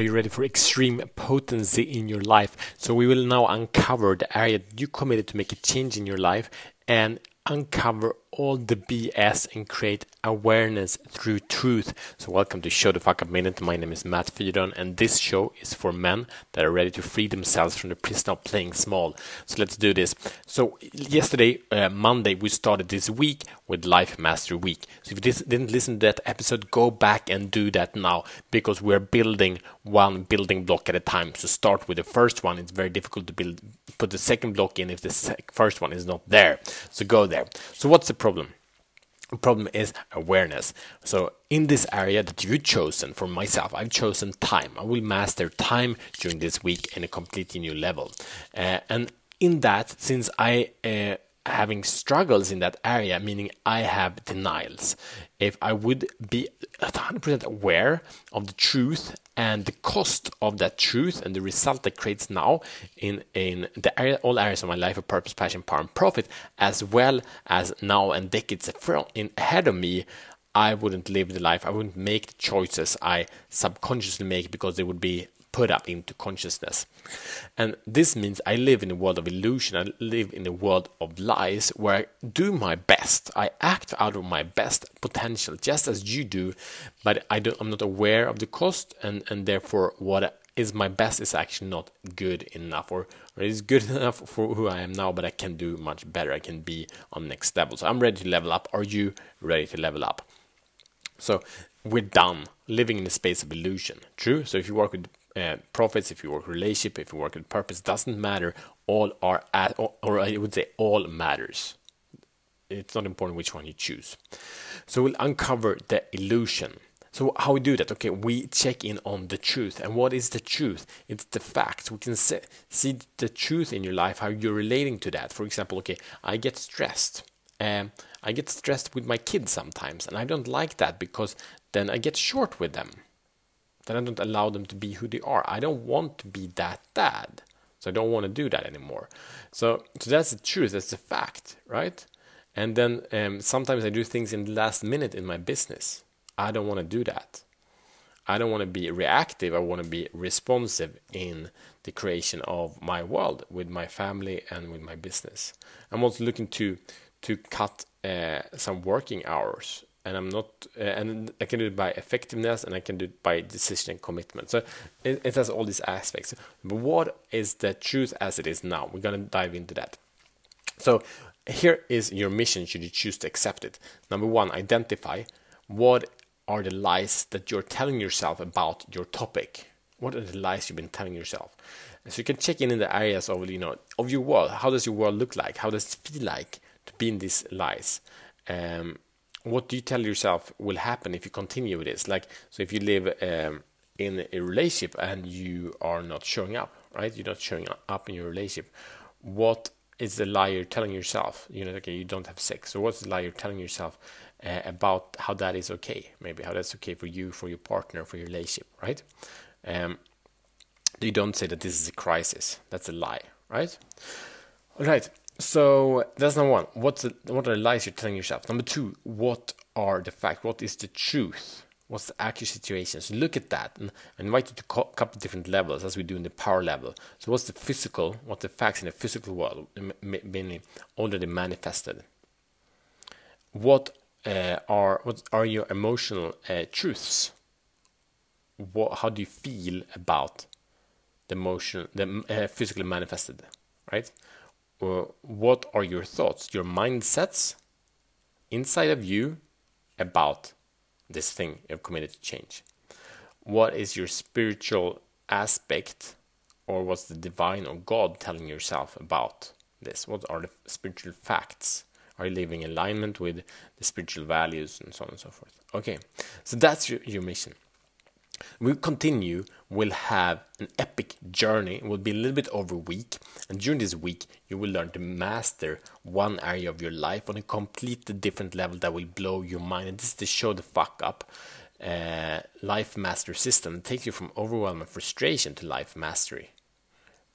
Are you ready for extreme potency in your life? So, we will now uncover the area you committed to make a change in your life and uncover all the BS and create awareness through truth. So, welcome to Show the Fuck Up Minute. My name is Matt Fyron, and this show is for men that are ready to free themselves from the prison of playing small. So, let's do this. So, yesterday, uh, Monday, we started this week with Life Mastery Week. So, if you didn't listen to that episode, go back and do that now because we're building one building block at a time. So, start with the first one. It's very difficult to build, put the second block in if the first one is not there. So, go there. So, what's the problem? The problem is awareness. So, in this area that you've chosen for myself, I've chosen time. I will master time during this week in a completely new level. Uh, and in that, since I uh, having struggles in that area, meaning I have denials. If I would be 100% aware of the truth and the cost of that truth and the result that creates now in, in the area, all areas of my life of purpose, passion, power, and profit, as well as now and decades in, ahead of me, I wouldn't live the life, I wouldn't make the choices I subconsciously make because they would be put up into consciousness. And this means I live in a world of illusion, I live in a world of lies where I do my best, I act out of my best potential, just as you do, but I don't, I'm not aware of the cost, and, and therefore, what is my best is actually not good enough, or, or is good enough for who I am now, but I can do much better, I can be on next level. So I'm ready to level up. Are you ready to level up? So we're done living in a space of illusion. True. So if you work with uh, profits, if you work relationship, if you work with purpose, doesn't matter. All are at, or, or I would say all matters. It's not important which one you choose. So we'll uncover the illusion. So how we do that? Okay, we check in on the truth. And what is the truth? It's the facts. We can see, see the truth in your life, how you're relating to that. For example, okay, I get stressed. Um, I get stressed with my kids sometimes, and I don't like that because then I get short with them then I don't allow them to be who they are. I don't want to be that dad. So I don't want to do that anymore. So, so that's the truth. That's the fact, right? And then um, sometimes I do things in the last minute in my business. I don't want to do that. I don't want to be reactive. I want to be responsive in the creation of my world with my family and with my business. I'm also looking to to cut uh, some working hours and I'm not, uh, and I can do it by effectiveness, and I can do it by decision and commitment. So it, it has all these aspects. But what is the truth as it is now? We're gonna dive into that. So here is your mission. Should you choose to accept it? Number one, identify what are the lies that you're telling yourself about your topic. What are the lies you've been telling yourself? So you can check in in the areas of you know of your world. How does your world look like? How does it feel like to be in these lies? Um, what do you tell yourself will happen if you continue with this? Like, so if you live um, in a relationship and you are not showing up, right? You're not showing up in your relationship. What is the lie you're telling yourself? You know, okay, you don't have sex. So what's the lie you're telling yourself uh, about how that is okay? Maybe how that's okay for you, for your partner, for your relationship, right? Um, you don't say that this is a crisis. That's a lie, right? All right. So that's number one. What's the, what are the lies you're telling yourself? Number two, what are the facts? What is the truth? What's the actual situation? So look at that and I invite you to a couple different levels as we do in the power level. So what's the physical? What's the facts in the physical world, mainly already manifested? What uh, are what are your emotional uh, truths? What, how do you feel about the emotion, the uh, physically manifested, right? Uh, what are your thoughts, your mindsets inside of you about this thing you've committed to change? What is your spiritual aspect, or what's the divine or God telling yourself about this? What are the spiritual facts? Are you living in alignment with the spiritual values and so on and so forth? Okay, so that's your, your mission. We'll continue, we'll have an epic journey. It will be a little bit over a week. And during this week, you will learn to master one area of your life on a completely different level that will blow your mind. And this is the show the fuck up uh, life master system. It takes you from overwhelm and frustration to life mastery.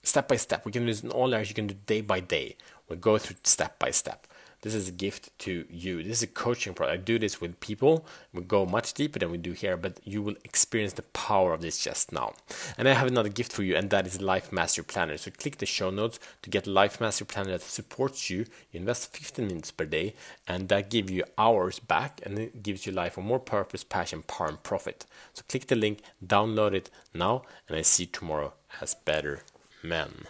Step by step. We can do this in all areas. You can do day by day. We'll go through step by step. This is a gift to you. This is a coaching product. I do this with people. We go much deeper than we do here, but you will experience the power of this just now. And I have another gift for you, and that is Life Master Planner. So click the show notes to get Life Master Planner that supports you. You invest 15 minutes per day, and that gives you hours back, and it gives you life of more purpose, passion, power, and profit. So click the link, download it now, and I see you tomorrow as better men.